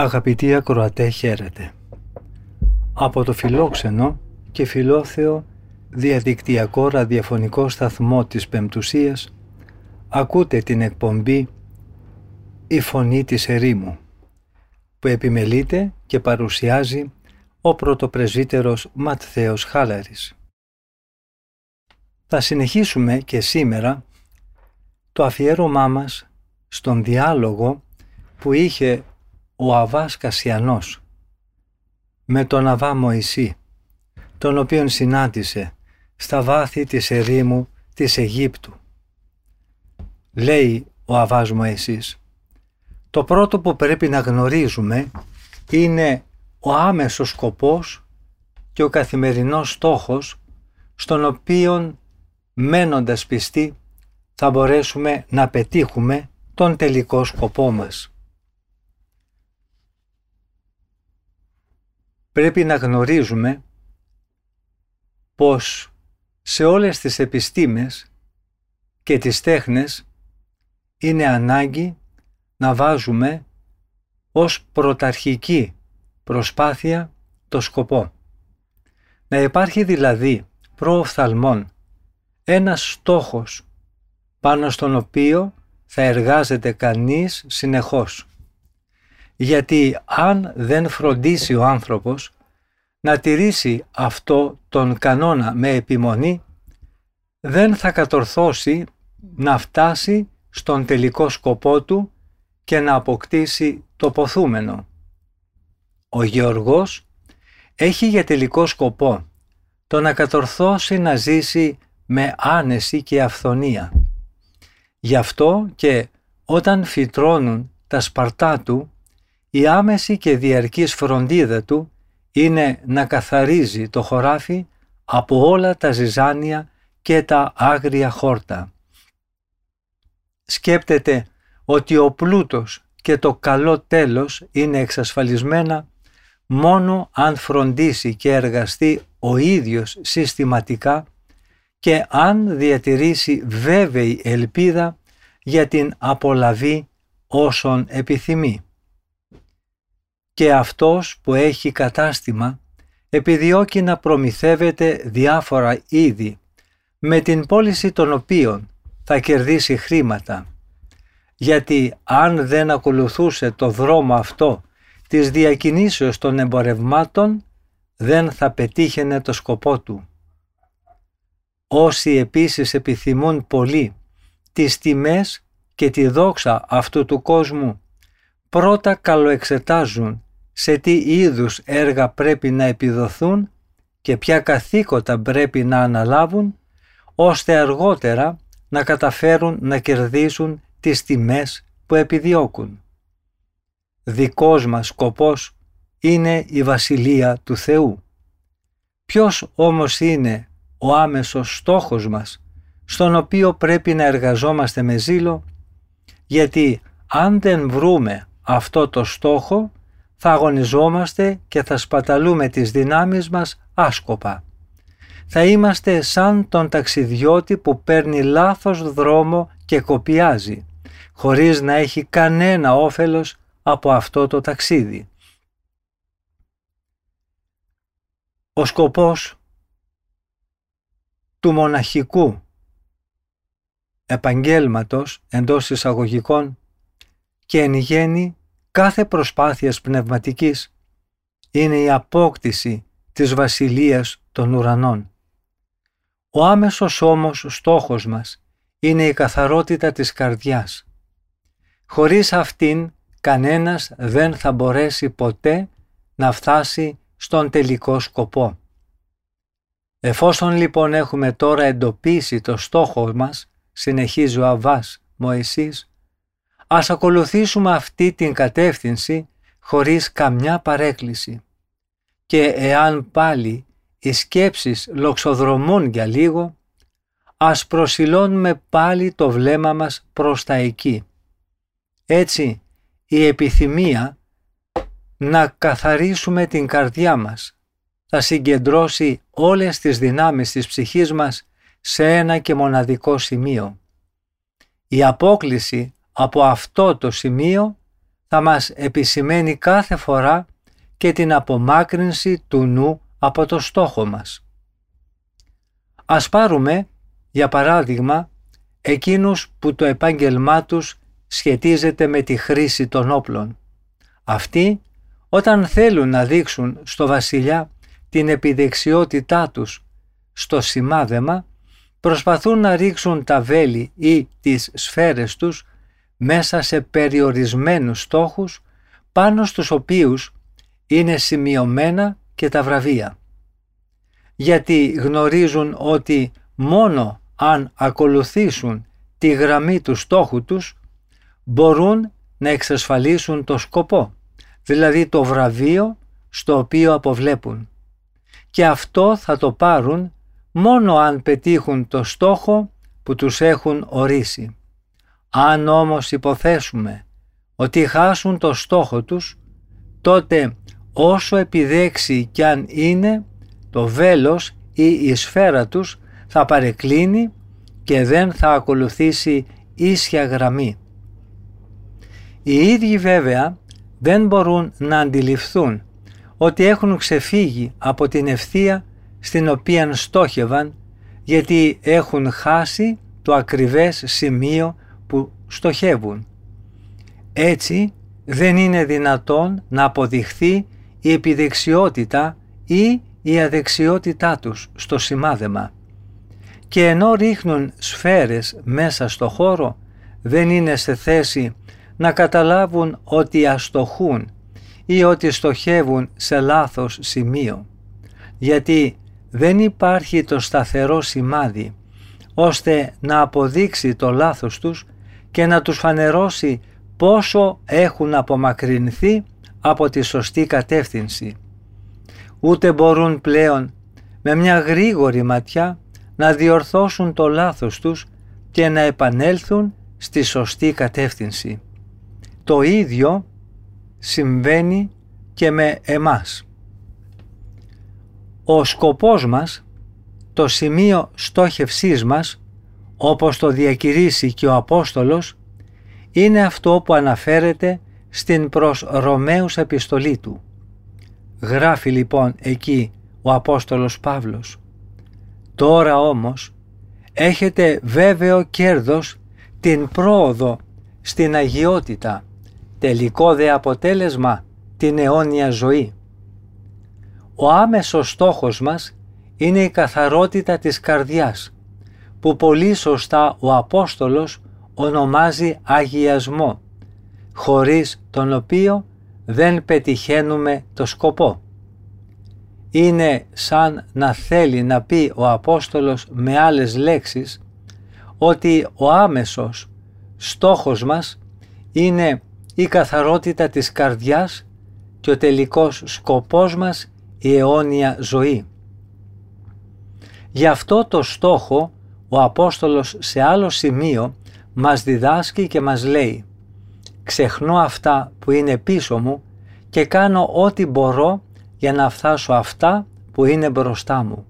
Αγαπητοί ακροατέ χαίρετε. Από το φιλόξενο και φιλόθεο διαδικτυακό ραδιοφωνικό σταθμό της Πεμπτουσίας ακούτε την εκπομπή «Η Φωνή της Ερήμου» που επιμελείται και παρουσιάζει ο πρωτοπρεσβύτερος Ματθαίος Χάλαρης. Θα συνεχίσουμε και σήμερα το αφιέρωμά μας στον διάλογο που είχε ο Αβάς Κασιανός με τον Αβά Μωυσή, τον οποίον συνάντησε στα βάθη της ερήμου της Αιγύπτου. Λέει ο Αβάς Μωυσής, το πρώτο που πρέπει να γνωρίζουμε είναι ο άμεσος σκοπός και ο καθημερινός στόχος στον οποίον μένοντας πιστοί θα μπορέσουμε να πετύχουμε τον τελικό σκοπό μας. Πρέπει να γνωρίζουμε πως σε όλες τις επιστήμες και τις τέχνες είναι ανάγκη να βάζουμε ως πρωταρχική προσπάθεια το σκοπό. Να υπάρχει δηλαδή προοφθαλμόν ένας στόχος πάνω στον οποίο θα εργάζεται κανείς συνεχώς. Γιατί αν δεν φροντίσει ο άνθρωπος να τηρήσει αυτό τον κανόνα με επιμονή, δεν θα κατορθώσει να φτάσει στον τελικό σκοπό του και να αποκτήσει το ποθούμενο. Ο Γεωργός έχει για τελικό σκοπό το να κατορθώσει να ζήσει με άνεση και αυθονία. Γι' αυτό και όταν φυτρώνουν τα σπαρτά του, η άμεση και διαρκής φροντίδα του είναι να καθαρίζει το χωράφι από όλα τα ζυζάνια και τα άγρια χόρτα. Σκέπτεται ότι ο πλούτος και το καλό τέλος είναι εξασφαλισμένα μόνο αν φροντίσει και εργαστεί ο ίδιος συστηματικά και αν διατηρήσει βέβαιη ελπίδα για την απολαβή όσων επιθυμεί. Και αυτός που έχει κατάστημα επιδιώκει να προμηθεύεται διάφορα είδη με την πώληση των οποίων θα κερδίσει χρήματα γιατί αν δεν ακολουθούσε το δρόμο αυτό της διακινήσεως των εμπορευμάτων δεν θα πετύχαινε το σκοπό του. Όσοι επίσης επιθυμούν πολύ τις τιμές και τη δόξα αυτού του κόσμου πρώτα καλοεξετάζουν σε τι είδους έργα πρέπει να επιδοθούν και ποια καθήκοντα πρέπει να αναλάβουν ώστε αργότερα να καταφέρουν να κερδίσουν τις τιμές που επιδιώκουν. Δικός μας σκοπός είναι η Βασιλεία του Θεού. Ποιος όμως είναι ο άμεσος στόχος μας, στον οποίο πρέπει να εργαζόμαστε με ζήλο, γιατί αν δεν βρούμε αυτό το στόχο, θα αγωνιζόμαστε και θα σπαταλούμε τις δυνάμεις μας άσκοπα. Θα είμαστε σαν τον ταξιδιώτη που παίρνει λάθος δρόμο και κοπιάζει χωρίς να έχει κανένα όφελος από αυτό το ταξίδι. Ο σκοπός του μοναχικού επαγγέλματος εντός εισαγωγικών και εν γέννη κάθε προσπάθειας πνευματικής είναι η απόκτηση της βασιλείας των ουρανών. Ο άμεσος όμως στόχος μας είναι η καθαρότητα της καρδιάς Χωρίς αυτήν κανένας δεν θα μπορέσει ποτέ να φτάσει στον τελικό σκοπό. Εφόσον λοιπόν έχουμε τώρα εντοπίσει το στόχο μας, συνεχίζει ο Αβάς Μωυσής, Ας ακολουθήσουμε αυτή την κατεύθυνση χωρίς καμιά παρέκκληση. Και εάν πάλι οι σκέψεις λοξοδρομούν για λίγο, ας προσιλώνουμε πάλι το βλέμμα μας προς τα εκεί. Έτσι, η επιθυμία να καθαρίσουμε την καρδιά μας θα συγκεντρώσει όλες τις δυνάμεις της ψυχής μας σε ένα και μοναδικό σημείο. Η απόκληση από αυτό το σημείο θα μας επισημαίνει κάθε φορά και την απομάκρυνση του νου από το στόχο μας. Ας πάρουμε, για παράδειγμα, εκείνους που το επάγγελμά τους σχετίζεται με τη χρήση των όπλων. Αυτοί, όταν θέλουν να δείξουν στο βασιλιά την επιδεξιότητά τους στο σημάδεμα, προσπαθούν να ρίξουν τα βέλη ή τις σφαίρες τους μέσα σε περιορισμένους στόχους πάνω στους οποίους είναι σημειωμένα και τα βραβεία. Γιατί γνωρίζουν ότι μόνο αν ακολουθήσουν τη γραμμή του στόχου τους μπορούν να εξασφαλίσουν το σκοπό, δηλαδή το βραβείο στο οποίο αποβλέπουν. Και αυτό θα το πάρουν μόνο αν πετύχουν το στόχο που τους έχουν ορίσει. Αν όμως υποθέσουμε ότι χάσουν το στόχο τους, τότε όσο επιδέξει κι αν είναι, το βέλος ή η σφαίρα τους θα παρεκκλίνει και δεν θα ακολουθήσει ίσια γραμμή. Οι ίδιοι βέβαια δεν μπορούν να αντιληφθούν ότι έχουν ξεφύγει από την ευθεία στην οποία στόχευαν γιατί έχουν χάσει το ακριβές σημείο που στοχεύουν. Έτσι δεν είναι δυνατόν να αποδειχθεί η επιδεξιότητα ή η αδεξιότητά τους στο σημάδεμα. Και ενώ ρίχνουν σφαίρες μέσα στο χώρο δεν είναι σε θέση να καταλάβουν ότι αστοχούν ή ότι στοχεύουν σε λάθος σημείο. Γιατί δεν υπάρχει το σταθερό σημάδι ώστε να αποδείξει το λάθος τους και να τους φανερώσει πόσο έχουν απομακρυνθεί από τη σωστή κατεύθυνση. Ούτε μπορούν πλέον με μια γρήγορη ματιά να διορθώσουν το λάθος τους και να επανέλθουν στη σωστή κατεύθυνση. Το ίδιο συμβαίνει και με εμάς. Ο σκοπός μας, το σημείο στόχευσής μας, όπως το διακηρύσει και ο Απόστολος, είναι αυτό που αναφέρεται στην προς Ρωμαίους επιστολή του. Γράφει λοιπόν εκεί ο Απόστολος Παύλος «Τώρα όμως έχετε βέβαιο κέρδος την πρόοδο στην αγιότητα, τελικό δε αποτέλεσμα την αιώνια ζωή. Ο άμεσος στόχος μας είναι η καθαρότητα της καρδιάς, που πολύ σωστά ο Απόστολος ονομάζει αγιασμό, χωρίς τον οποίο δεν πετυχαίνουμε το σκοπό. Είναι σαν να θέλει να πει ο Απόστολος με άλλες λέξεις ότι ο άμεσος στόχος μας είναι η καθαρότητα της καρδιάς και ο τελικός σκοπός μας η αιώνια ζωή. Γι' αυτό το στόχο ο Απόστολος σε άλλο σημείο μας διδάσκει και μας λέει «Ξεχνώ αυτά που είναι πίσω μου και κάνω ό,τι μπορώ για να φτάσω αυτά που είναι μπροστά μου.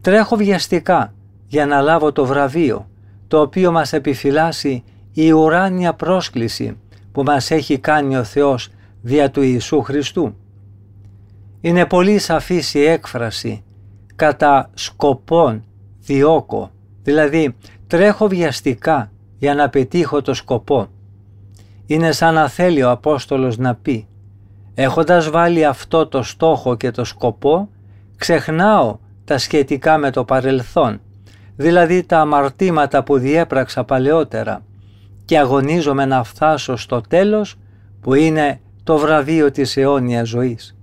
Τρέχω βιαστικά για να λάβω το βραβείο, το οποίο μας επιφυλάσσει η ουράνια πρόσκληση που μας έχει κάνει ο Θεός δια του Ιησού Χριστού. Είναι πολύ σαφής η έκφραση κατά σκοπών διώκω, δηλαδή τρέχω βιαστικά για να πετύχω το σκοπό. Είναι σαν να θέλει ο Απόστολος να πει έχοντας βάλει αυτό το στόχο και το σκοπό ξεχνάω τα σχετικά με το παρελθόν, δηλαδή τα αμαρτήματα που διέπραξα παλαιότερα και αγωνίζομαι να φτάσω στο τέλος που είναι το βραβείο της αιώνιας ζωής.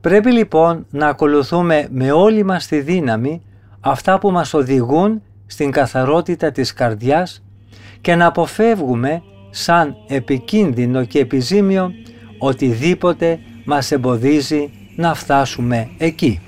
Πρέπει λοιπόν να ακολουθούμε με όλη μας τη δύναμη αυτά που μας οδηγούν στην καθαρότητα της καρδιάς και να αποφεύγουμε σαν επικίνδυνο και επιζήμιο οτιδήποτε μας εμποδίζει να φτάσουμε εκεί.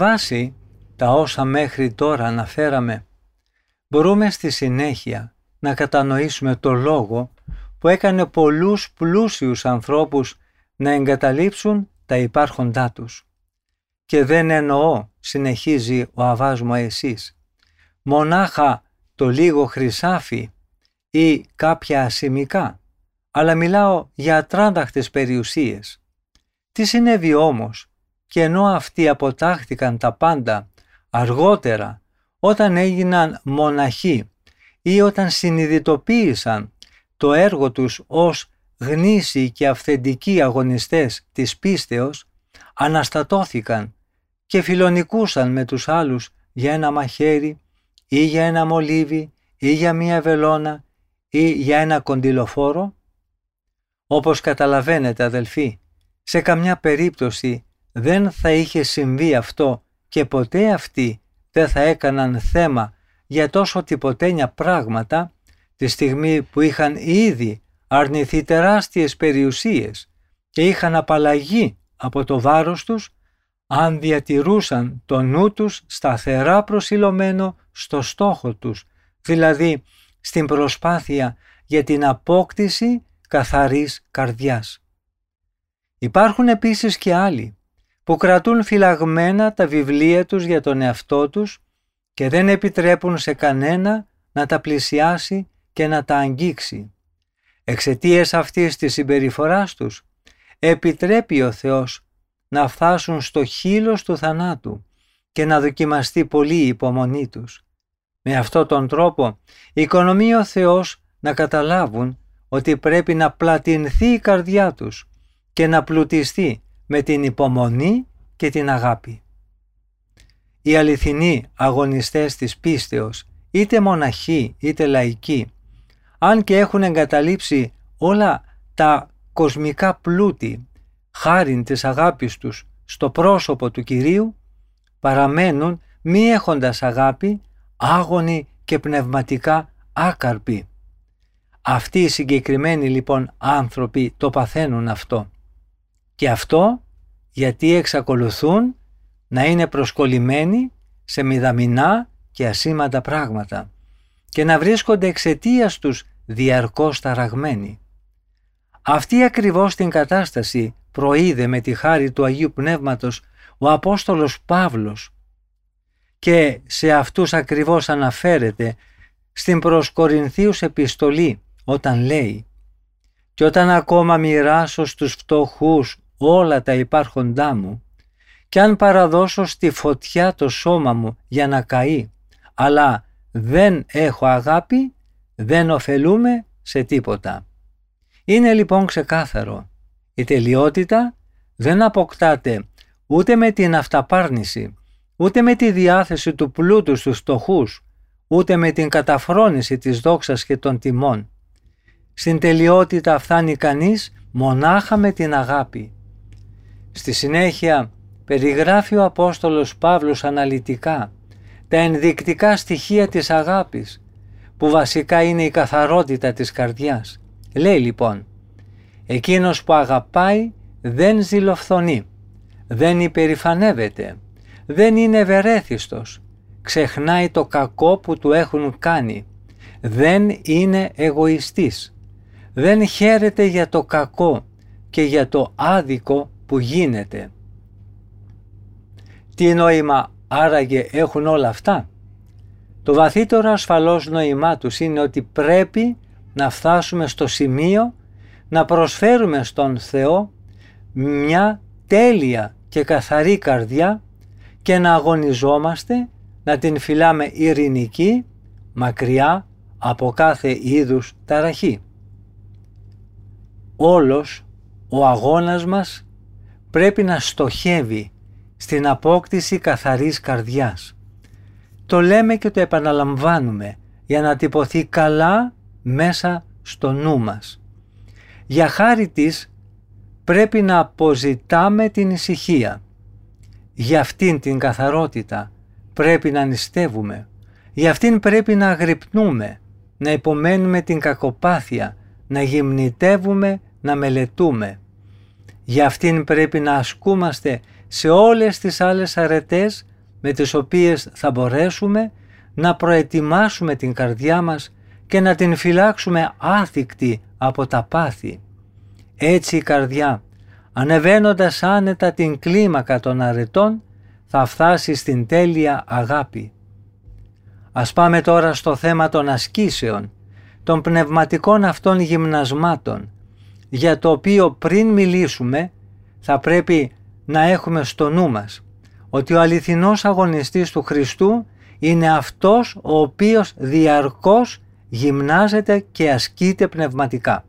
Βάση τα όσα μέχρι τώρα αναφέραμε, μπορούμε στη συνέχεια να κατανοήσουμε το λόγο που έκανε πολλούς πλούσιους ανθρώπους να εγκαταλείψουν τα υπάρχοντά τους. Και δεν εννοώ, συνεχίζει ο Αβάς εσείς, μονάχα το λίγο χρυσάφι ή κάποια ασημικά, αλλά μιλάω για ατράνταχτες περιουσίες. Τι συνέβη όμως και ενώ αυτοί αποτάχθηκαν τα πάντα αργότερα όταν έγιναν μοναχοί ή όταν συνειδητοποίησαν το έργο τους ως γνήσιοι και αυθεντικοί αγωνιστές της πίστεως, αναστατώθηκαν και φιλονικούσαν με τους άλλους για ένα μαχαίρι ή για ένα μολύβι ή για μία βελόνα ή για ένα κοντιλοφόρο. Όπως καταλαβαίνετε αδελφοί, σε καμιά περίπτωση δεν θα είχε συμβεί αυτό και ποτέ αυτοί δεν θα έκαναν θέμα για τόσο τυποτένια πράγματα τη στιγμή που είχαν ήδη αρνηθεί τεράστιες περιουσίες και είχαν απαλλαγεί από το βάρος τους αν διατηρούσαν το νου τους σταθερά προσιλωμένο στο στόχο τους, δηλαδή στην προσπάθεια για την απόκτηση καθαρής καρδιάς. Υπάρχουν επίσης και άλλοι που κρατούν φυλαγμένα τα βιβλία τους για τον εαυτό τους και δεν επιτρέπουν σε κανένα να τα πλησιάσει και να τα αγγίξει. Εξαιτίας αυτής της συμπεριφοράς τους επιτρέπει ο Θεός να φτάσουν στο χείλος του θανάτου και να δοκιμαστεί πολύ η υπομονή τους. Με αυτόν τον τρόπο οικονομεί ο Θεός να καταλάβουν ότι πρέπει να πλατινθεί η καρδιά τους και να πλουτιστεί με την υπομονή και την αγάπη. Οι αληθινοί αγωνιστές της πίστεως, είτε μοναχοί είτε λαϊκοί, αν και έχουν εγκαταλείψει όλα τα κοσμικά πλούτη χάριν της αγάπης τους στο πρόσωπο του Κυρίου, παραμένουν μη έχοντας αγάπη, άγωνοι και πνευματικά άκαρποι. Αυτοί οι συγκεκριμένοι λοιπόν άνθρωποι το παθαίνουν αυτό. Και αυτό γιατί εξακολουθούν να είναι προσκολλημένοι σε μηδαμινά και ασήμαντα πράγματα και να βρίσκονται εξαιτίας τους διαρκώς ταραγμένοι. Αυτή ακριβώς την κατάσταση προείδε με τη χάρη του Αγίου Πνεύματος ο Απόστολος Παύλος και σε αυτούς ακριβώς αναφέρεται στην προς Κορινθίους επιστολή όταν λέει «Και όταν ακόμα μοιράσω στους φτωχούς όλα τα υπάρχοντά μου και αν παραδώσω στη φωτιά το σώμα μου για να καεί, αλλά δεν έχω αγάπη, δεν ωφελούμε σε τίποτα». Είναι λοιπόν ξεκάθαρο η τελειότητα δεν αποκτάται ούτε με την αυταπάρνηση, ούτε με τη διάθεση του πλούτου στους στοχούς, ούτε με την καταφρόνηση της δόξας και των τιμών. Στην τελειότητα φτάνει κανείς μονάχα με την αγάπη. Στη συνέχεια περιγράφει ο Απόστολος Παύλος αναλυτικά τα ενδεικτικά στοιχεία της αγάπης, που βασικά είναι η καθαρότητα της καρδιάς. Λέει λοιπόν Εκείνος που αγαπάει δεν ζηλοφθονεί, δεν υπερηφανεύεται, δεν είναι ευερέθιστος, ξεχνάει το κακό που του έχουν κάνει, δεν είναι εγωιστής, δεν χαίρεται για το κακό και για το άδικο που γίνεται. Τι νόημα άραγε έχουν όλα αυτά; Το βαθύτερο ασφαλώς νόημά τους είναι ότι πρέπει να φτάσουμε στο σημείο να προσφέρουμε στον Θεό μια τέλεια και καθαρή καρδιά και να αγωνιζόμαστε να την φυλάμε ειρηνική, μακριά από κάθε είδους ταραχή. Όλος ο αγώνας μας πρέπει να στοχεύει στην απόκτηση καθαρής καρδιάς. Το λέμε και το επαναλαμβάνουμε για να τυπωθεί καλά μέσα στο νου μας. Για χάρη της πρέπει να αποζητάμε την ησυχία. Για αυτήν την καθαρότητα πρέπει να νηστεύουμε. Για αυτήν πρέπει να αγρυπνούμε, να υπομένουμε την κακοπάθεια, να γυμνητεύουμε, να μελετούμε. Για αυτήν πρέπει να ασκούμαστε σε όλες τις άλλες αρετές με τις οποίες θα μπορέσουμε να προετοιμάσουμε την καρδιά μας και να την φυλάξουμε άθικτη από τα πάθη. Έτσι η καρδιά, ανεβαίνοντας άνετα την κλίμακα των αρετών, θα φτάσει στην τέλεια αγάπη. Ας πάμε τώρα στο θέμα των ασκήσεων, των πνευματικών αυτών γυμνασμάτων, για το οποίο πριν μιλήσουμε θα πρέπει να έχουμε στο νου μας ότι ο αληθινός αγωνιστής του Χριστού είναι αυτός ο οποίος διαρκώς γυμνάζεται και ασκείται πνευματικά.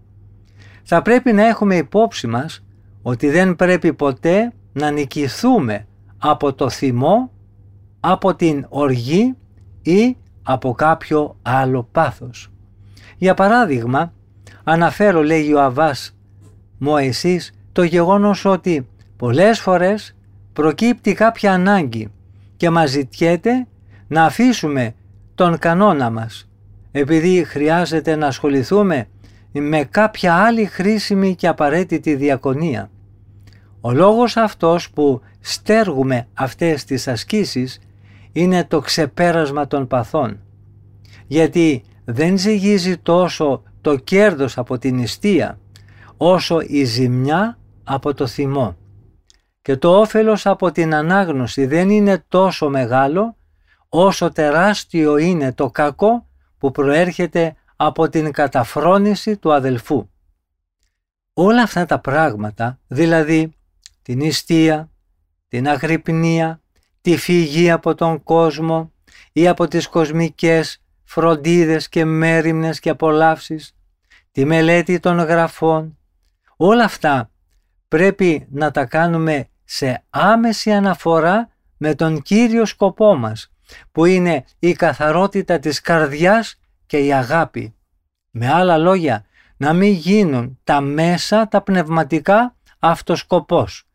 Θα πρέπει να έχουμε υπόψη μας ότι δεν πρέπει ποτέ να νικηθούμε από το θυμό, από την οργή ή από κάποιο άλλο πάθος. Για παράδειγμα, αναφέρω λέγει ο Αβάς Μωυσής το γεγονός ότι πολλές φορές προκύπτει κάποια ανάγκη και μας ζητιέται να αφήσουμε τον κανόνα μας επειδή χρειάζεται να ασχοληθούμε με κάποια άλλη χρήσιμη και απαραίτητη διακονία. Ο λόγος αυτός που στέργουμε αυτές τις ασκήσεις είναι το ξεπέρασμα των παθών. Γιατί δεν ζυγίζει τόσο το κέρδος από την νηστεία όσο η ζημιά από το θυμό. Και το όφελος από την ανάγνωση δεν είναι τόσο μεγάλο όσο τεράστιο είναι το κακό που προέρχεται από την καταφρόνηση του αδελφού. Όλα αυτά τα πράγματα, δηλαδή την νηστεία, την αγρυπνία, τη φυγή από τον κόσμο ή από τις κοσμικές φροντίδες και μέρημνες και απολαύσεις, τη μελέτη των γραφών, όλα αυτά πρέπει να τα κάνουμε σε άμεση αναφορά με τον κύριο σκοπό μας, που είναι η καθαρότητα της καρδιάς και η αγάπη. Με άλλα λόγια, να μην γίνουν τα μέσα, τα πνευματικά, αυτός σκοπός.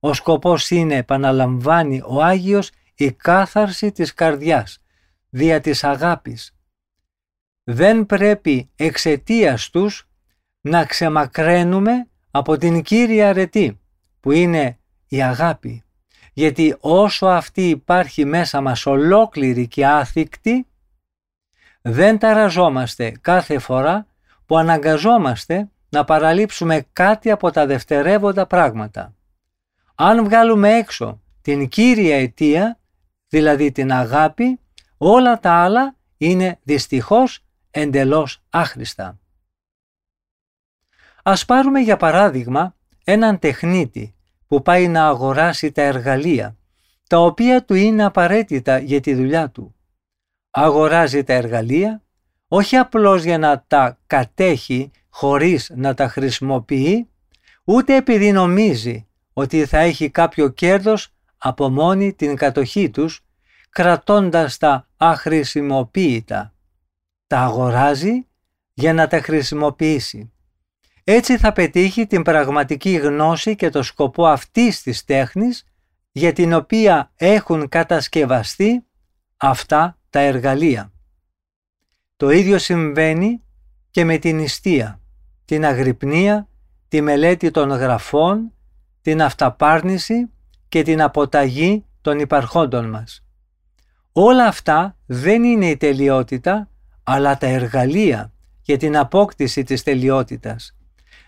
Ο σκοπός είναι, επαναλαμβάνει ο Άγιος, η κάθαρση της καρδιάς, δια της αγάπης. Δεν πρέπει εξαιτίας τους να ξεμακραίνουμε από την Κύρια αρετή, που είναι η αγάπη. Γιατί όσο αυτή υπάρχει μέσα μας ολόκληρη και άθικτη, δεν ταραζόμαστε κάθε φορά που αναγκαζόμαστε να παραλείψουμε κάτι από τα δευτερεύοντα πράγματα. Αν βγάλουμε έξω την κύρια αιτία, δηλαδή την αγάπη, όλα τα άλλα είναι δυστυχώς εντελώς άχρηστα. Ας πάρουμε για παράδειγμα έναν τεχνίτη που πάει να αγοράσει τα εργαλεία, τα οποία του είναι απαραίτητα για τη δουλειά του. Αγοράζει τα εργαλεία όχι απλώς για να τα κατέχει χωρίς να τα χρησιμοποιεί, ούτε επειδή νομίζει ότι θα έχει κάποιο κέρδος από μόνη την κατοχή τους, κρατώντας τα αχρησιμοποίητα. Τα αγοράζει για να τα χρησιμοποιήσει. Έτσι θα πετύχει την πραγματική γνώση και το σκοπό αυτής της τέχνης για την οποία έχουν κατασκευαστεί αυτά τα εργαλεία. Το ίδιο συμβαίνει και με την νηστεία, την αγρυπνία, τη μελέτη των γραφών, την αυταπάρνηση και την αποταγή των υπαρχόντων μας. Όλα αυτά δεν είναι η τελειότητα, αλλά τα εργαλεία για την απόκτηση της τελειότητας.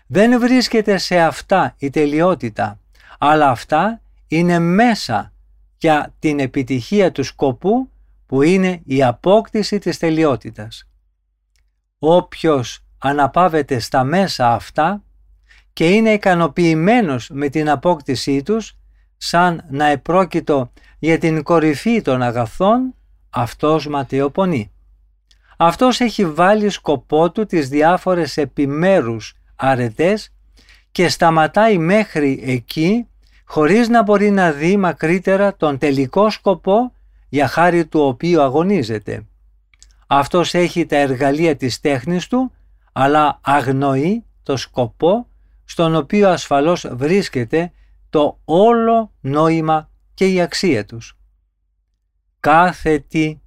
Δεν βρίσκεται σε αυτά η τελειότητα, αλλά αυτά είναι μέσα για την επιτυχία του σκοπού που είναι η απόκτηση της τελειότητας. Όποιος αναπάβεται στα μέσα αυτά και είναι ικανοποιημένος με την απόκτησή τους, σαν να επρόκειτο για την κορυφή των αγαθών, αυτός ματαιοπονεί. Αυτός έχει βάλει σκοπό του τις διάφορες επιμέρους αρετές και σταματάει μέχρι εκεί χωρίς να μπορεί να δει μακρύτερα τον τελικό σκοπό για χάρη του οποίου αγωνίζεται. Αυτός έχει τα εργαλεία της τέχνης του, αλλά αγνοεί το σκοπό στον οποίο ασφαλώς βρίσκεται το όλο νόημα και η αξία τους. Κάθε τι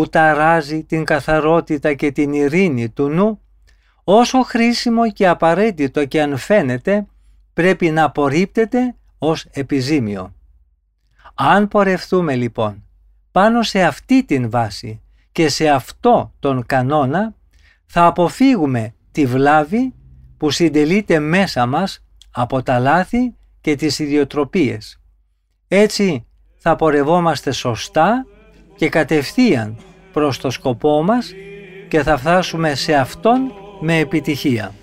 που ταράζει την καθαρότητα και την ειρήνη του νου, όσο χρήσιμο και απαραίτητο και αν φαίνεται, πρέπει να απορρίπτεται ως επιζήμιο. Αν πορευτούμε λοιπόν πάνω σε αυτή την βάση και σε αυτό τον κανόνα θα αποφύγουμε τη βλάβη που συντελείται μέσα μας από τα λάθη και τις ιδιοτροπίες. Έτσι θα πορευόμαστε σωστά και κατευθείαν προς το σκοπό μας και θα φτάσουμε σε αυτόν με επιτυχία.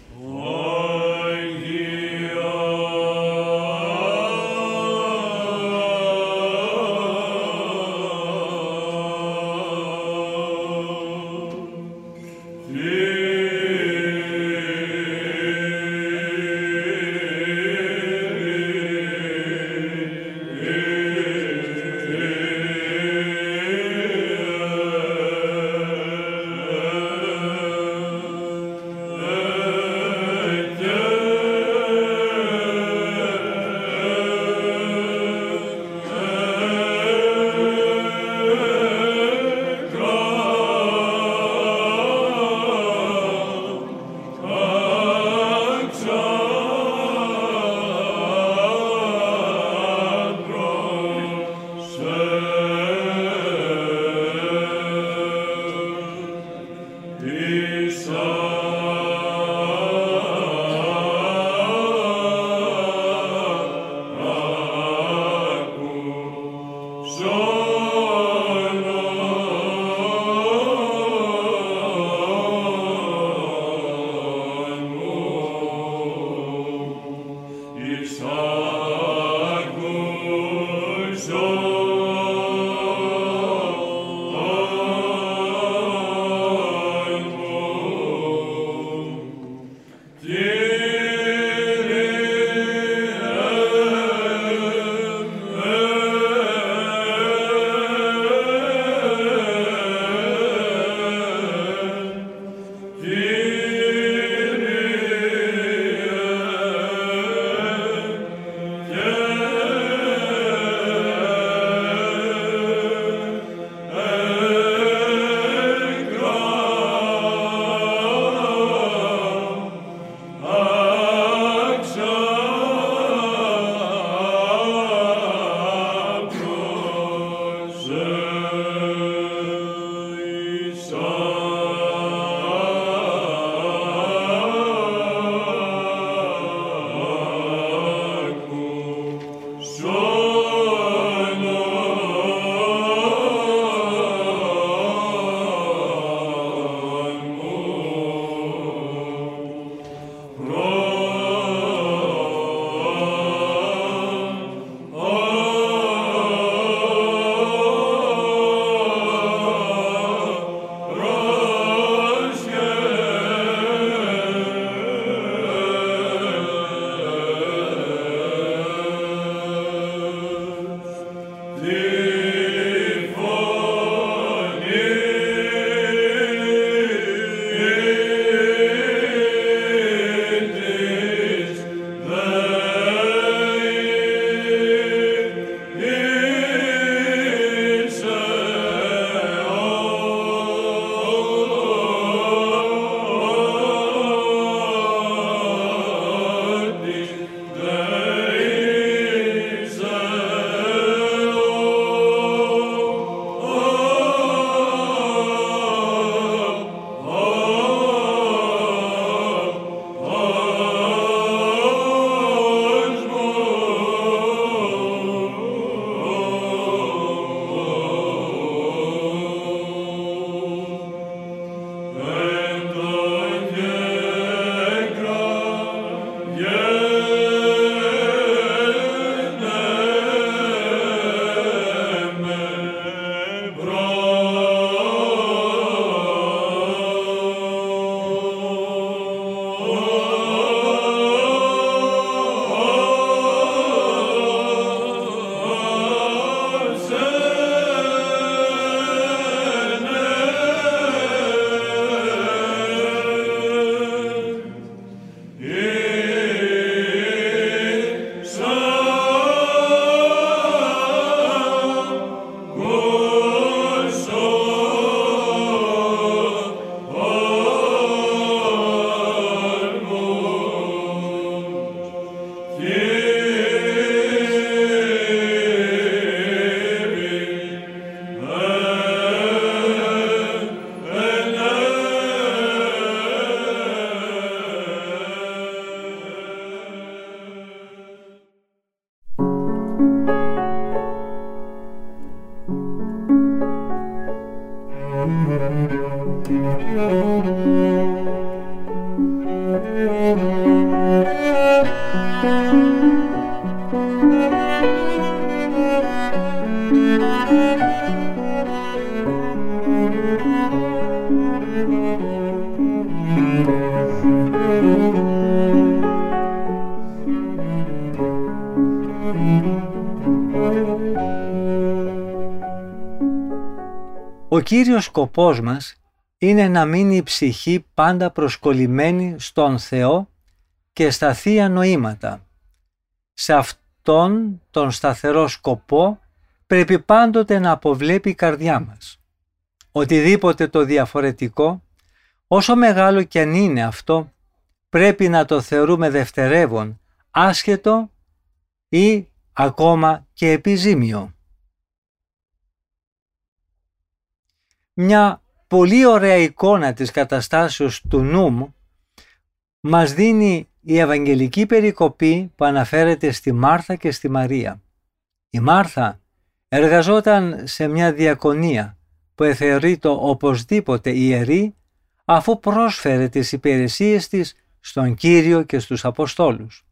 Κύριος σκοπός μας είναι να μείνει η ψυχή πάντα προσκολλημένη στον Θεό και στα Θεία Νοήματα. Σε αυτόν τον σταθερό σκοπό πρέπει πάντοτε να αποβλέπει η καρδιά μας. Οτιδήποτε το διαφορετικό, όσο μεγάλο και αν είναι αυτό, πρέπει να το θεωρούμε δευτερεύον, άσχετο ή ακόμα και επιζήμιο. Μια πολύ ωραία εικόνα της καταστάσεως του νου μου μας δίνει η Ευαγγελική περικοπή που αναφέρεται στη Μάρθα και στη Μαρία. Η Μάρθα εργαζόταν σε μια διακονία που το οπωσδήποτε ιερή αφού πρόσφερε τις υπηρεσίες της στον Κύριο και στους Αποστόλους.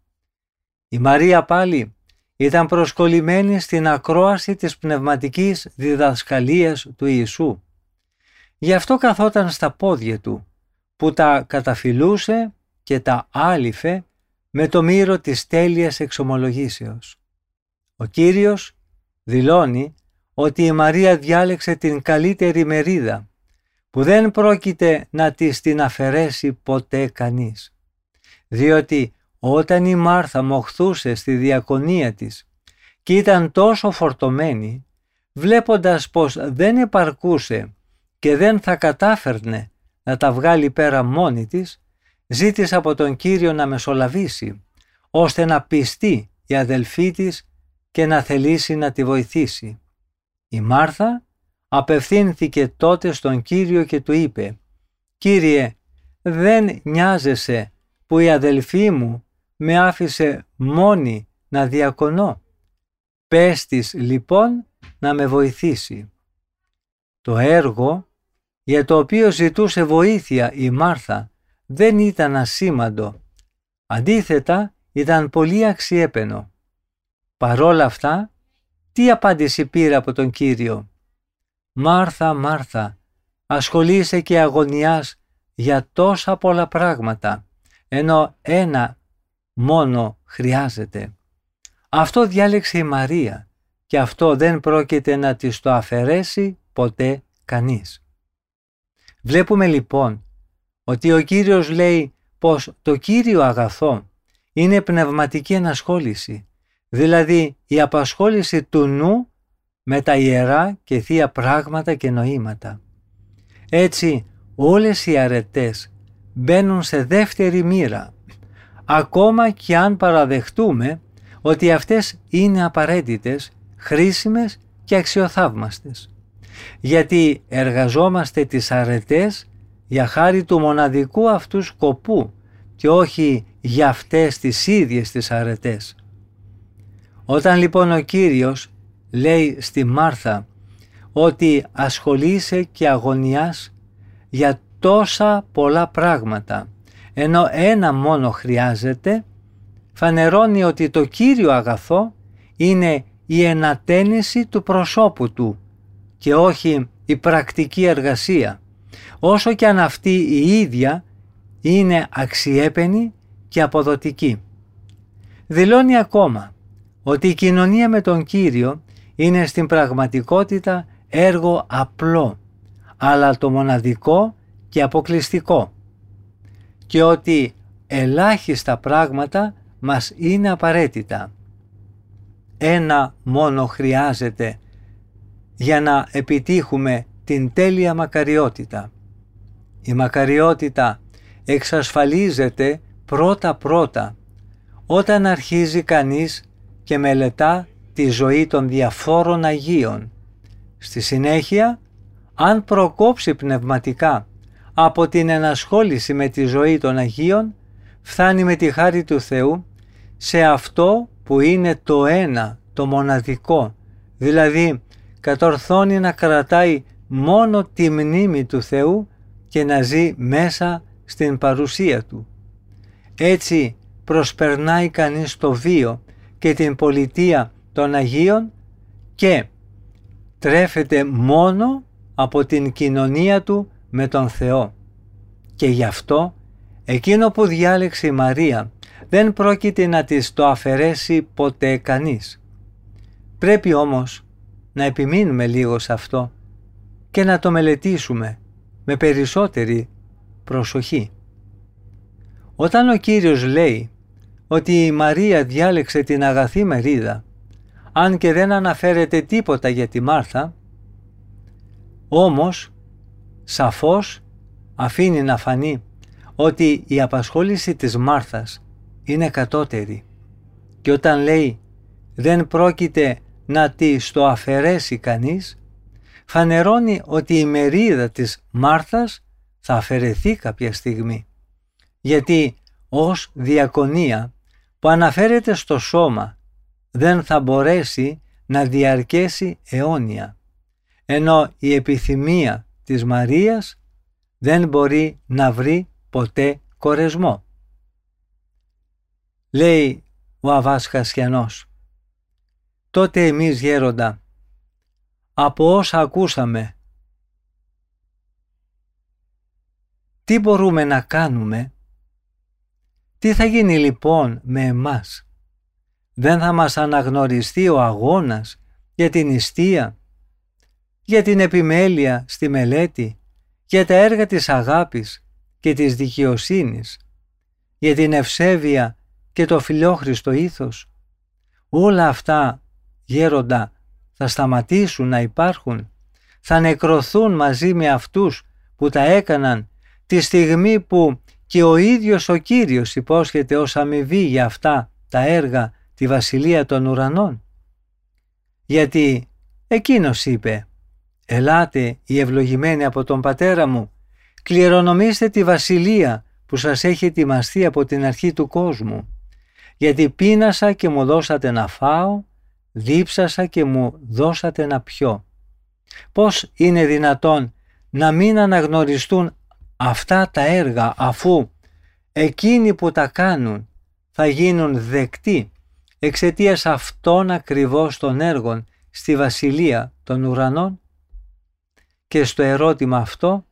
Η Μαρία πάλι ήταν προσκολλημένη στην ακρόαση της πνευματικής διδασκαλίας του Ιησού. Γι' αυτό καθόταν στα πόδια του, που τα καταφυλούσε και τα άλυφε με το μύρο της τέλειας εξομολογήσεως. Ο Κύριος δηλώνει ότι η Μαρία διάλεξε την καλύτερη μερίδα, που δεν πρόκειται να της την αφαιρέσει ποτέ κανείς. Διότι όταν η Μάρθα μοχθούσε στη διακονία της και ήταν τόσο φορτωμένη, βλέποντας πως δεν επαρκούσε και δεν θα κατάφερνε να τα βγάλει πέρα μόνη της, ζήτησε από τον Κύριο να μεσολαβήσει, ώστε να πιστεί η αδελφή της και να θελήσει να τη βοηθήσει. Η Μάρθα απευθύνθηκε τότε στον Κύριο και του είπε «Κύριε, δεν νοιάζεσαι που η αδελφή μου με άφησε μόνη να διακονώ. Πες της λοιπόν να με βοηθήσει». Το έργο για το οποίο ζητούσε βοήθεια η Μάρθα δεν ήταν ασήμαντο. Αντίθετα ήταν πολύ αξιέπαινο. Παρόλα αυτά, τι απάντηση πήρε από τον Κύριο; «Μάρθα, Μάρθα, ασχολείσαι και αγωνιάς για τόσα πολλά πράγματα, ενώ ένα μόνο χρειάζεται». Αυτό διάλεξε η Μαρία και αυτό δεν πρόκειται να της το αφαιρέσει ποτέ κανείς. Βλέπουμε λοιπόν ότι ο Κύριος λέει πως το Κύριο αγαθό είναι πνευματική ενασχόληση, δηλαδή η απασχόληση του νου με τα ιερά και θεία πράγματα και νοήματα. Έτσι όλες οι αρετές μπαίνουν σε δεύτερη μοίρα, ακόμα και αν παραδεχτούμε ότι αυτές είναι απαραίτητες, χρήσιμες και αξιοθαύμαστες γιατί εργαζόμαστε τις αρετές για χάρη του μοναδικού αυτού σκοπού και όχι για αυτές τις ίδιες τις αρετές. Όταν λοιπόν ο Κύριος λέει στη Μάρθα ότι ασχολείσαι και αγωνιάς για τόσα πολλά πράγματα ενώ ένα μόνο χρειάζεται φανερώνει ότι το Κύριο αγαθό είναι η ενατένιση του προσώπου Του και όχι η πρακτική εργασία, όσο και αν αυτή η ίδια είναι αξιέπαινη και αποδοτική. Δηλώνει ακόμα ότι η κοινωνία με τον Κύριο είναι στην πραγματικότητα έργο απλό, αλλά το μοναδικό και αποκλειστικό και ότι ελάχιστα πράγματα μας είναι απαραίτητα. Ένα μόνο χρειάζεται για να επιτύχουμε την τέλεια μακαριότητα. Η μακαριότητα εξασφαλίζεται πρώτα-πρώτα όταν αρχίζει κανείς και μελετά τη ζωή των διαφόρων Αγίων. Στη συνέχεια, αν προκόψει πνευματικά από την ενασχόληση με τη ζωή των Αγίων, φτάνει με τη χάρη του Θεού σε αυτό που είναι το ένα, το μοναδικό, δηλαδή κατορθώνει να κρατάει μόνο τη μνήμη του Θεού και να ζει μέσα στην παρουσία Του. Έτσι προσπερνάει κανείς το βίο και την πολιτεία των Αγίων και τρέφεται μόνο από την κοινωνία του με τον Θεό. Και γι' αυτό εκείνο που διάλεξε η Μαρία δεν πρόκειται να της το αφαιρέσει ποτέ κανείς. Πρέπει όμως να επιμείνουμε λίγο σε αυτό και να το μελετήσουμε με περισσότερη προσοχή. Όταν ο Κύριος λέει ότι η Μαρία διάλεξε την αγαθή μερίδα, αν και δεν αναφέρεται τίποτα για τη Μάρθα, όμως σαφώς αφήνει να φανεί ότι η απασχόληση της Μάρθας είναι κατώτερη και όταν λέει δεν πρόκειται να τη το αφαιρέσει κανείς, φανερώνει ότι η μερίδα της Μάρθας θα αφαιρεθεί κάποια στιγμή. Γιατί ως διακονία που αναφέρεται στο σώμα δεν θα μπορέσει να διαρκέσει αιώνια, ενώ η επιθυμία της Μαρίας δεν μπορεί να βρει ποτέ κορεσμό. Λέει ο Αβάς Χασιανός, τότε εμείς γέροντα, από όσα ακούσαμε, τι μπορούμε να κάνουμε, τι θα γίνει λοιπόν με εμάς; Δεν θα μας αναγνωριστεί ο αγώνας για την ιστία, για την επιμέλεια στη μελέτη, για τα έργα της αγάπης και της δικαιοσύνης, για την ευσέβεια και το φιλόχριστο ήθος; Όλα αυτά, γέροντα, θα σταματήσουν να υπάρχουν, θα νεκρωθούν μαζί με αυτούς που τα έκαναν τη στιγμή που και ο ίδιος ο Κύριος υπόσχεται ως αμοιβή για αυτά τα έργα τη Βασιλεία των Ουρανών. Γιατί εκείνος είπε «Ελάτε οι ευλογημένοι από τον Πατέρα μου, κληρονομήστε τη Βασιλεία που σας έχει ετοιμαστεί από την αρχή του κόσμου, γιατί πείνασα και μου δώσατε να φάω, δίψασα και μου δώσατε να πιω. Πώς είναι δυνατόν να μην αναγνωριστούν αυτά τα έργα αφού εκείνοι που τα κάνουν θα γίνουν δεκτοί εξαιτίας αυτών ακριβώς των έργων στη Βασιλεία των Ουρανών; Και στο ερώτημα αυτό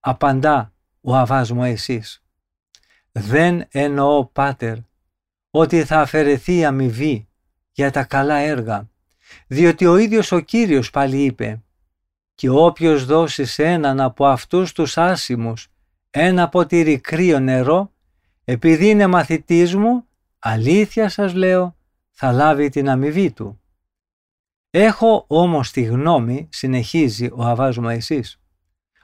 απαντά ο Αβάς μου εσείς. Δεν εννοώ πάτερ ότι θα αφαιρεθεί αμοιβή για τα καλά έργα διότι ο ίδιος ο Κύριος πάλι είπε και όποιος δώσει σε έναν από αυτούς τους άσημους ένα ποτήρι κρύο νερό, επειδή είναι μαθητής μου, αλήθεια σας λέω, θα λάβει την αμοιβή του. Έχω όμως τη γνώμη, συνεχίζει ο Αβάς εσείς,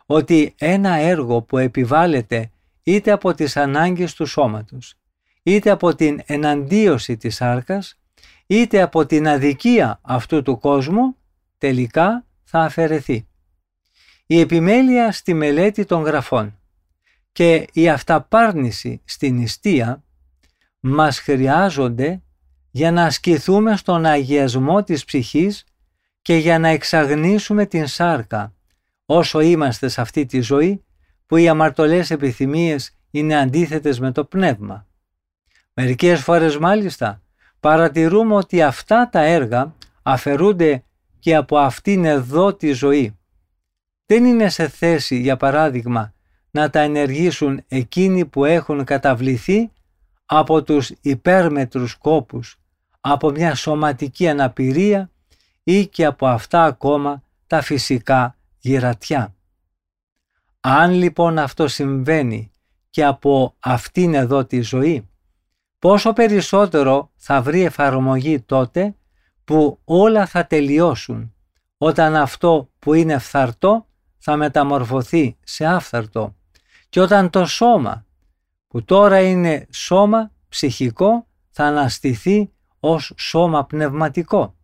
ότι ένα έργο που επιβάλλεται είτε από τις ανάγκες του σώματος, είτε από την εναντίωση της άρκας, είτε από την αδικία αυτού του κόσμου, τελικά θα αφαιρεθεί. Η επιμέλεια στη μελέτη των γραφών και η αυταπάρνηση στην νηστεία μας χρειάζονται για να ασκηθούμε στον αγιασμό της ψυχής και για να εξαγνίσουμε την σάρκα όσο είμαστε σε αυτή τη ζωή που οι αμαρτωλές επιθυμίες είναι αντίθετες με το πνεύμα. Μερικές φορές μάλιστα παρατηρούμε ότι αυτά τα έργα αφαιρούνται και από αυτήν εδώ τη ζωή. Δεν είναι σε θέση, για παράδειγμα, να τα ενεργήσουν εκείνοι που έχουν καταβληθεί από τους υπέρμετρους κόπους, από μια σωματική αναπηρία ή και από αυτά ακόμα τα φυσικά γυρατιά. Αν λοιπόν αυτό συμβαίνει και από αυτήν εδώ τη ζωή, πόσο περισσότερο θα βρει εφαρμογή τότε που όλα θα τελειώσουν, όταν αυτό που είναι φθαρτό θα μεταμορφωθεί σε άφθαρτο και όταν το σώμα που τώρα είναι σώμα ψυχικό θα αναστηθεί ως σώμα πνευματικό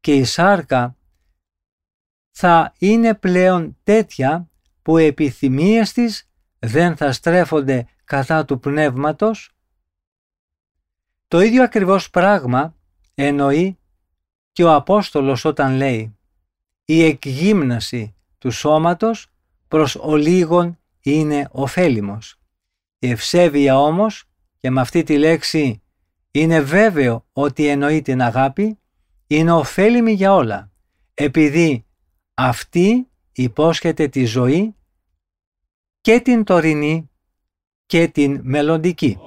και η σάρκα θα είναι πλέον τέτοια που οι επιθυμίες της δεν θα στρέφονται κατά του πνεύματος. Το ίδιο ακριβώς πράγμα εννοεί και ο Απόστολος όταν λέει «Η εκγύμναση του σώματος προς ολίγων είναι ωφέλιμος. Η ευσέβεια όμως και με αυτή τη λέξη είναι βέβαιο ότι εννοεί την αγάπη, είναι ωφέλιμη για όλα, επειδή αυτή υπόσχεται τη ζωή και την τωρινή και την μελλοντική.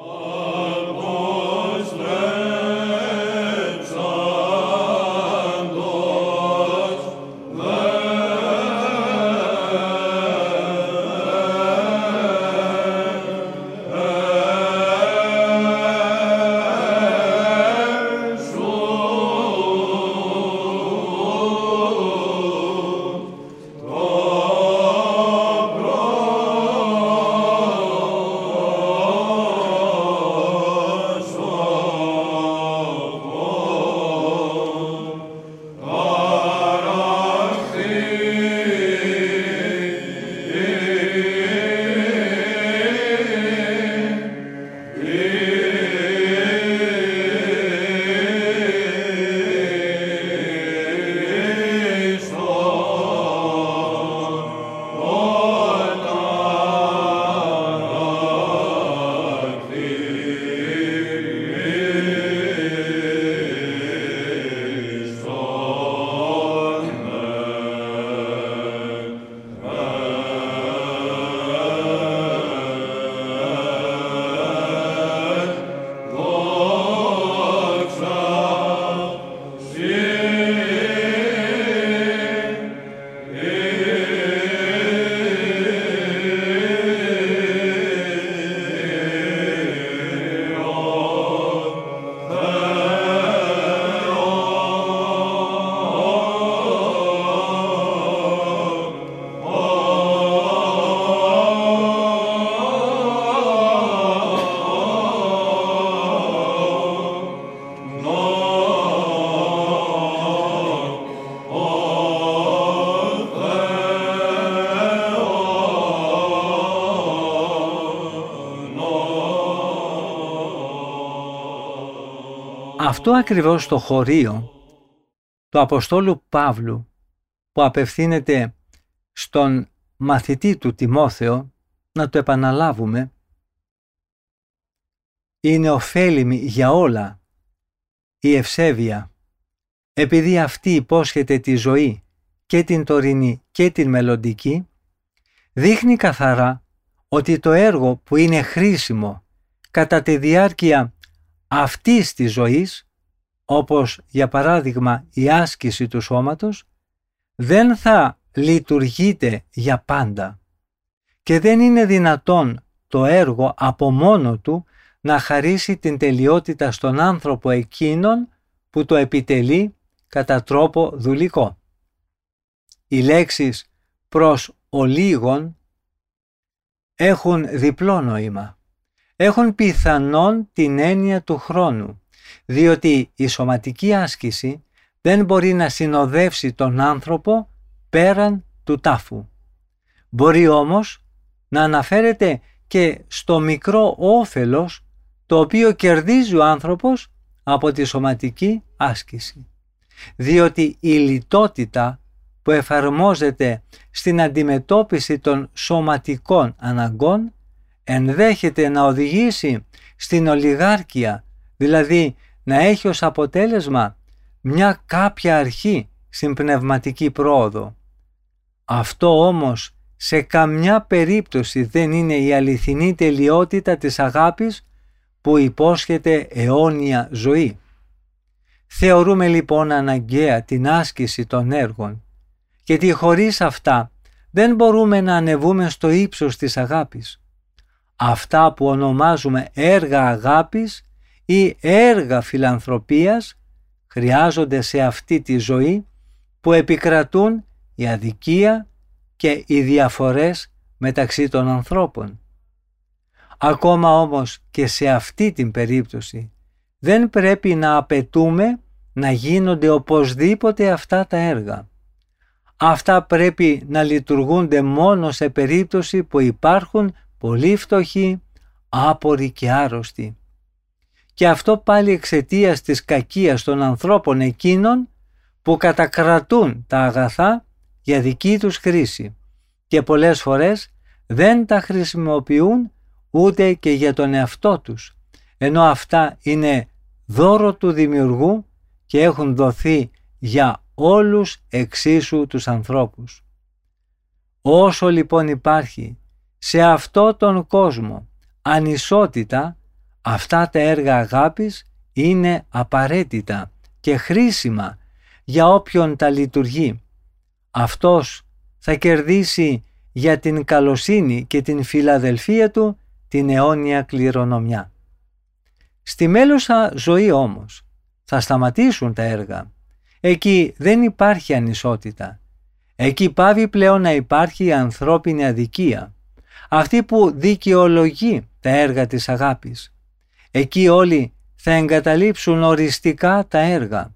Αυτό ακριβώς το χωρίο του Αποστόλου Παύλου που απευθύνεται στον μαθητή του Τιμόθεο, να το επαναλάβουμε, είναι ωφέλιμη για όλα η ευσέβεια, επειδή αυτή υπόσχεται τη ζωή και την τωρινή και την μελλοντική, δείχνει καθαρά ότι το έργο που είναι χρήσιμο κατά τη διάρκεια αυτής της ζωής όπως για παράδειγμα η άσκηση του σώματος, δεν θα λειτουργείται για πάντα και δεν είναι δυνατόν το έργο από μόνο του να χαρίσει την τελειότητα στον άνθρωπο εκείνον που το επιτελεί κατά τρόπο δουλικό. Οι λέξεις προς ολίγων έχουν διπλό νόημα. Έχουν πιθανόν την έννοια του χρόνου διότι η σωματική άσκηση δεν μπορεί να συνοδεύσει τον άνθρωπο πέραν του τάφου. Μπορεί όμως να αναφέρεται και στο μικρό όφελος το οποίο κερδίζει ο άνθρωπος από τη σωματική άσκηση. Διότι η λιτότητα που εφαρμόζεται στην αντιμετώπιση των σωματικών αναγκών ενδέχεται να οδηγήσει στην ολιγάρκεια δηλαδή να έχει ως αποτέλεσμα μια κάποια αρχή στην πνευματική πρόοδο. Αυτό όμως σε καμιά περίπτωση δεν είναι η αληθινή τελειότητα της αγάπης που υπόσχεται αιώνια ζωή. Θεωρούμε λοιπόν αναγκαία την άσκηση των έργων γιατί χωρίς αυτά δεν μπορούμε να ανεβούμε στο ύψος της αγάπης. Αυτά που ονομάζουμε έργα αγάπης ή έργα φιλανθρωπίας χρειάζονται σε αυτή τη ζωή που επικρατούν η αδικία και οι διαφορές μεταξύ των ανθρώπων. Ακόμα όμως και σε αυτή την περίπτωση δεν πρέπει να απαιτούμε να γίνονται οπωσδήποτε αυτά τα έργα. Αυτά πρέπει να λειτουργούνται μόνο σε περίπτωση που υπάρχουν πολύ φτωχοί, άποροι και άρρωστοι και αυτό πάλι εξαιτίας της κακίας των ανθρώπων εκείνων που κατακρατούν τα αγαθά για δική τους χρήση και πολλές φορές δεν τα χρησιμοποιούν ούτε και για τον εαυτό τους, ενώ αυτά είναι δώρο του δημιουργού και έχουν δοθεί για όλους εξίσου τους ανθρώπους. Όσο λοιπόν υπάρχει σε αυτό τον κόσμο ανισότητα, αυτά τα έργα αγάπης είναι απαραίτητα και χρήσιμα για όποιον τα λειτουργεί. Αυτός θα κερδίσει για την καλοσύνη και την φιλαδελφία του την αιώνια κληρονομιά. Στη μέλουσα ζωή όμως θα σταματήσουν τα έργα. Εκεί δεν υπάρχει ανισότητα. Εκεί πάβει πλέον να υπάρχει η ανθρώπινη αδικία. Αυτή που δικαιολογεί τα έργα της αγάπης. Εκεί όλοι θα εγκαταλείψουν οριστικά τα έργα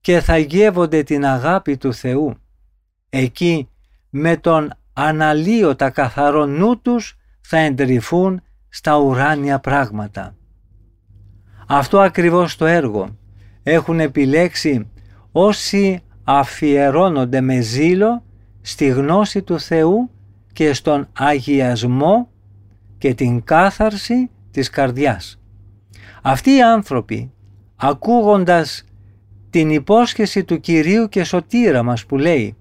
και θα γεύονται την αγάπη του Θεού. Εκεί με τον αναλύωτα καθαρό νου τους θα εντρυφούν στα ουράνια πράγματα. Αυτό ακριβώς το έργο έχουν επιλέξει όσοι αφιερώνονται με ζήλο στη γνώση του Θεού και στον αγιασμό και την κάθαρση της καρδιάς. Αυτοί οι άνθρωποι ακούγοντας την υπόσχεση του Κυρίου και Σωτήρα μας που λέει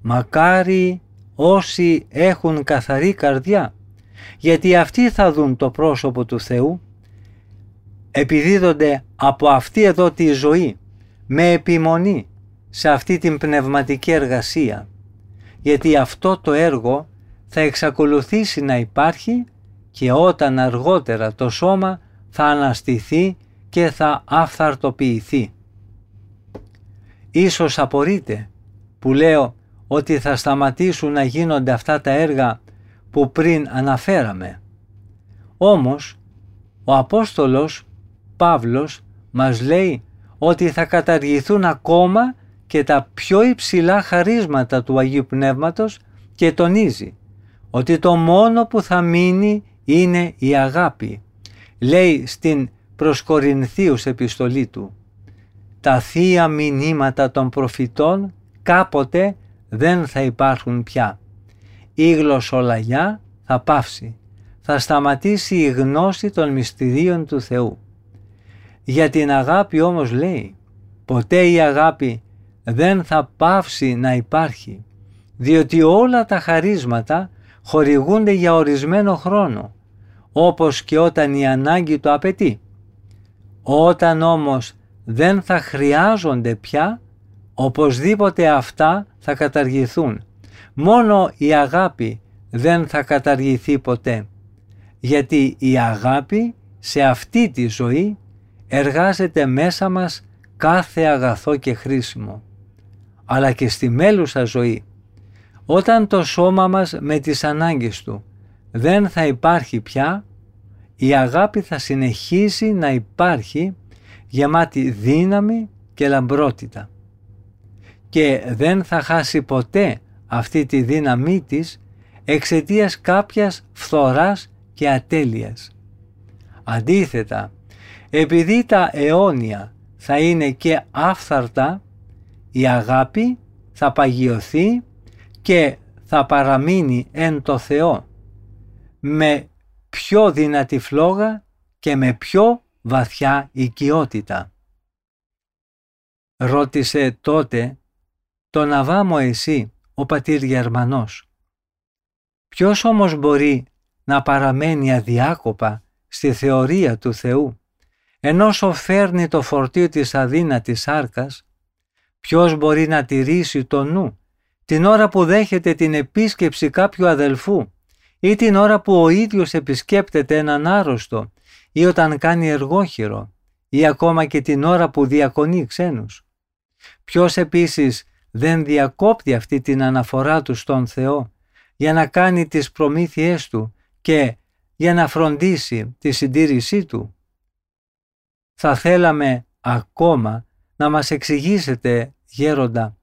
«Μακάρι όσοι έχουν καθαρή καρδιά, γιατί αυτοί θα δουν το πρόσωπο του Θεού, επιδίδονται από αυτή εδώ τη ζωή με επιμονή σε αυτή την πνευματική εργασία, γιατί αυτό το έργο θα εξακολουθήσει να υπάρχει και όταν αργότερα το σώμα θα αναστηθεί και θα αυθαρτοποιηθεί. Ίσως απορείτε που λέω ότι θα σταματήσουν να γίνονται αυτά τα έργα που πριν αναφέραμε. Όμως, ο Απόστολος Παύλος μας λέει ότι θα καταργηθούν ακόμα και τα πιο υψηλά χαρίσματα του Αγίου Πνεύματος και τονίζει ότι το μόνο που θα μείνει είναι η αγάπη. Λέει στην προς Κορινθίους επιστολή του «Τα θεία μηνύματα των προφητών κάποτε δεν θα υπάρχουν πια. Η γλωσσολαγιά θα πάυσει. Θα σταματήσει η γνώση των μυστηρίων του Θεού. Για την αγάπη όμως λέει, ποτέ η αγάπη δεν θα πάυσει να υπάρχει, διότι όλα τα χαρίσματα χορηγούνται για ορισμένο χρόνο, όπως και όταν η ανάγκη το απαιτεί. Όταν όμως δεν θα χρειάζονται πια, οπωσδήποτε αυτά θα καταργηθούν. Μόνο η αγάπη δεν θα καταργηθεί ποτέ, γιατί η αγάπη σε αυτή τη ζωή εργάζεται μέσα μας κάθε αγαθό και χρήσιμο. Αλλά και στη μέλουσα ζωή, όταν το σώμα μας με τις ανάγκες του δεν θα υπάρχει πια, η αγάπη θα συνεχίσει να υπάρχει γεμάτη δύναμη και λαμπρότητα και δεν θα χάσει ποτέ αυτή τη δύναμή της εξαιτίας κάποιας φθοράς και ατέλειας. Αντίθετα, επειδή τα αιώνια θα είναι και άφθαρτα, η αγάπη θα παγιωθεί και θα παραμείνει εν το Θεό με πιο δυνατή φλόγα και με πιο βαθιά οικειότητα. Ρώτησε τότε τον Αβάμο εσύ, ο πατήρ Γερμανός. Ποιος όμως μπορεί να παραμένει αδιάκοπα στη θεωρία του Θεού, ενώ φέρνει το φορτίο της αδύνατης σάρκας, ποιος μπορεί να τηρήσει το νου την ώρα που δέχεται την επίσκεψη κάποιου αδελφού ή την ώρα που ο ίδιος επισκέπτεται έναν άρρωστο ή όταν κάνει εργόχειρο ή ακόμα και την ώρα που διακονεί ξένους. Ποιος επίσης δεν διακόπτει αυτή την αναφορά του στον Θεό για να κάνει τις προμήθειές του και για να φροντίσει τη συντήρησή του; Θα θέλαμε ακόμα να μας εξηγήσετε, γέροντα,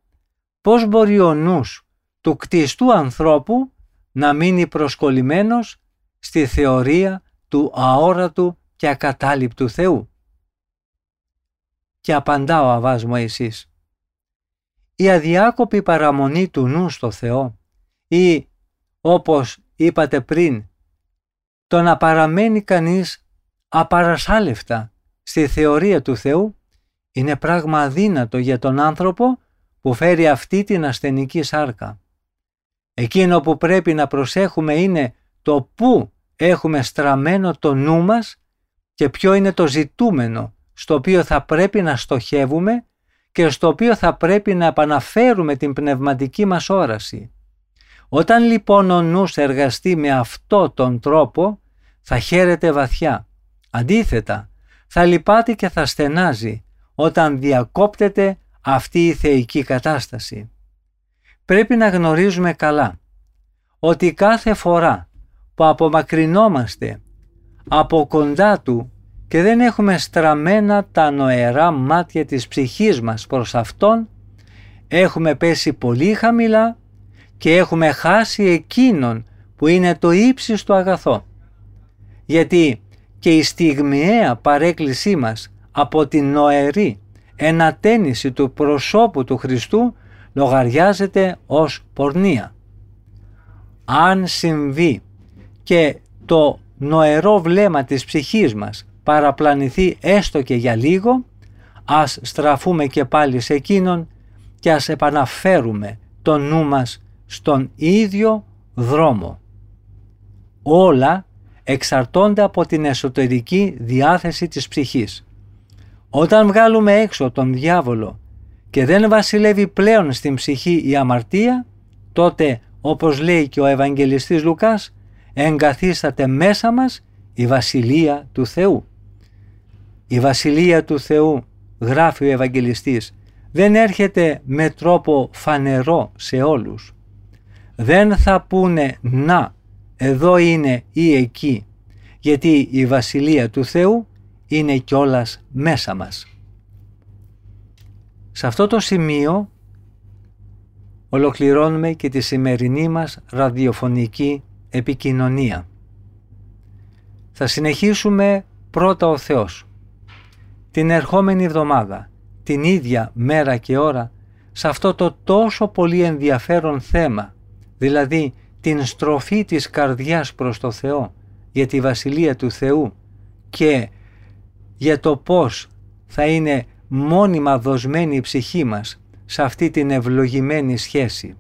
πώς μπορεί ο νους του κτιστού ανθρώπου να μείνει προσκολλημένος στη θεωρία του αόρατου και ακατάληπτου Θεού; Και απαντά ο Αβάς εσείς η αδιάκοπη παραμονή του νου στο Θεό ή όπως είπατε πριν το να παραμένει κανείς απαρασάλευτα στη θεωρία του Θεού είναι πράγμα αδύνατο για τον άνθρωπο που φέρει αυτή την ασθενική σάρκα. Εκείνο που πρέπει να προσέχουμε είναι το πού έχουμε στραμμένο το νου μας και ποιο είναι το ζητούμενο στο οποίο θα πρέπει να στοχεύουμε και στο οποίο θα πρέπει να επαναφέρουμε την πνευματική μας όραση. Όταν λοιπόν ο νους εργαστεί με αυτό τον τρόπο θα χαίρεται βαθιά. Αντίθετα, θα λυπάται και θα στενάζει όταν διακόπτεται αυτή η θεϊκή κατάσταση. Πρέπει να γνωρίζουμε καλά ότι κάθε φορά που απομακρυνόμαστε από κοντά Του και δεν έχουμε στραμμένα τα νοερά μάτια της ψυχής μας προς Αυτόν, έχουμε πέσει πολύ χαμηλά και έχουμε χάσει εκείνον που είναι το ύψιστο αγαθό. Γιατί και η στιγμιαία παρέκκλησή μας από την νοερή ενατένιση του προσώπου του Χριστού λογαριάζεται ως πορνεία. Αν συμβεί και το νοερό βλέμμα της ψυχής μας παραπλανηθεί έστω και για λίγο, ας στραφούμε και πάλι σε εκείνον και ας επαναφέρουμε το νου μας στον ίδιο δρόμο. Όλα εξαρτώνται από την εσωτερική διάθεση της ψυχής. Όταν βγάλουμε έξω τον διάβολο και δεν βασιλεύει πλέον στην ψυχή η αμαρτία, τότε όπως λέει και ο Ευαγγελιστής Λουκάς, εγκαθίσταται μέσα μας η Βασιλεία του Θεού. Η Βασιλεία του Θεού, γράφει ο Ευαγγελιστής, δεν έρχεται με τρόπο φανερό σε όλους. Δεν θα πούνε «να, εδώ είναι ή εκεί», γιατί η Βασιλεία του Θεού είναι κιόλας μέσα μας. Σε αυτό το σημείο ολοκληρώνουμε και τη σημερινή μας ραδιοφωνική επικοινωνία. Θα συνεχίσουμε πρώτα ο Θεός. Την ερχόμενη εβδομάδα, την ίδια μέρα και ώρα, σε αυτό το τόσο πολύ ενδιαφέρον θέμα, δηλαδή την στροφή της καρδιάς προς το Θεό για τη Βασιλεία του Θεού και για το πώς θα είναι μόνιμα δοσμένη η ψυχή μας σε αυτή την ευλογημένη σχέση.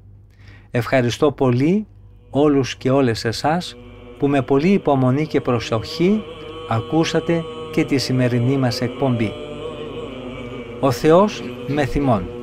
Ευχαριστώ πολύ όλους και όλες εσάς που με πολύ υπομονή και προσοχή ακούσατε και τη σημερινή μας εκπομπή. Ο Θεός με θυμών.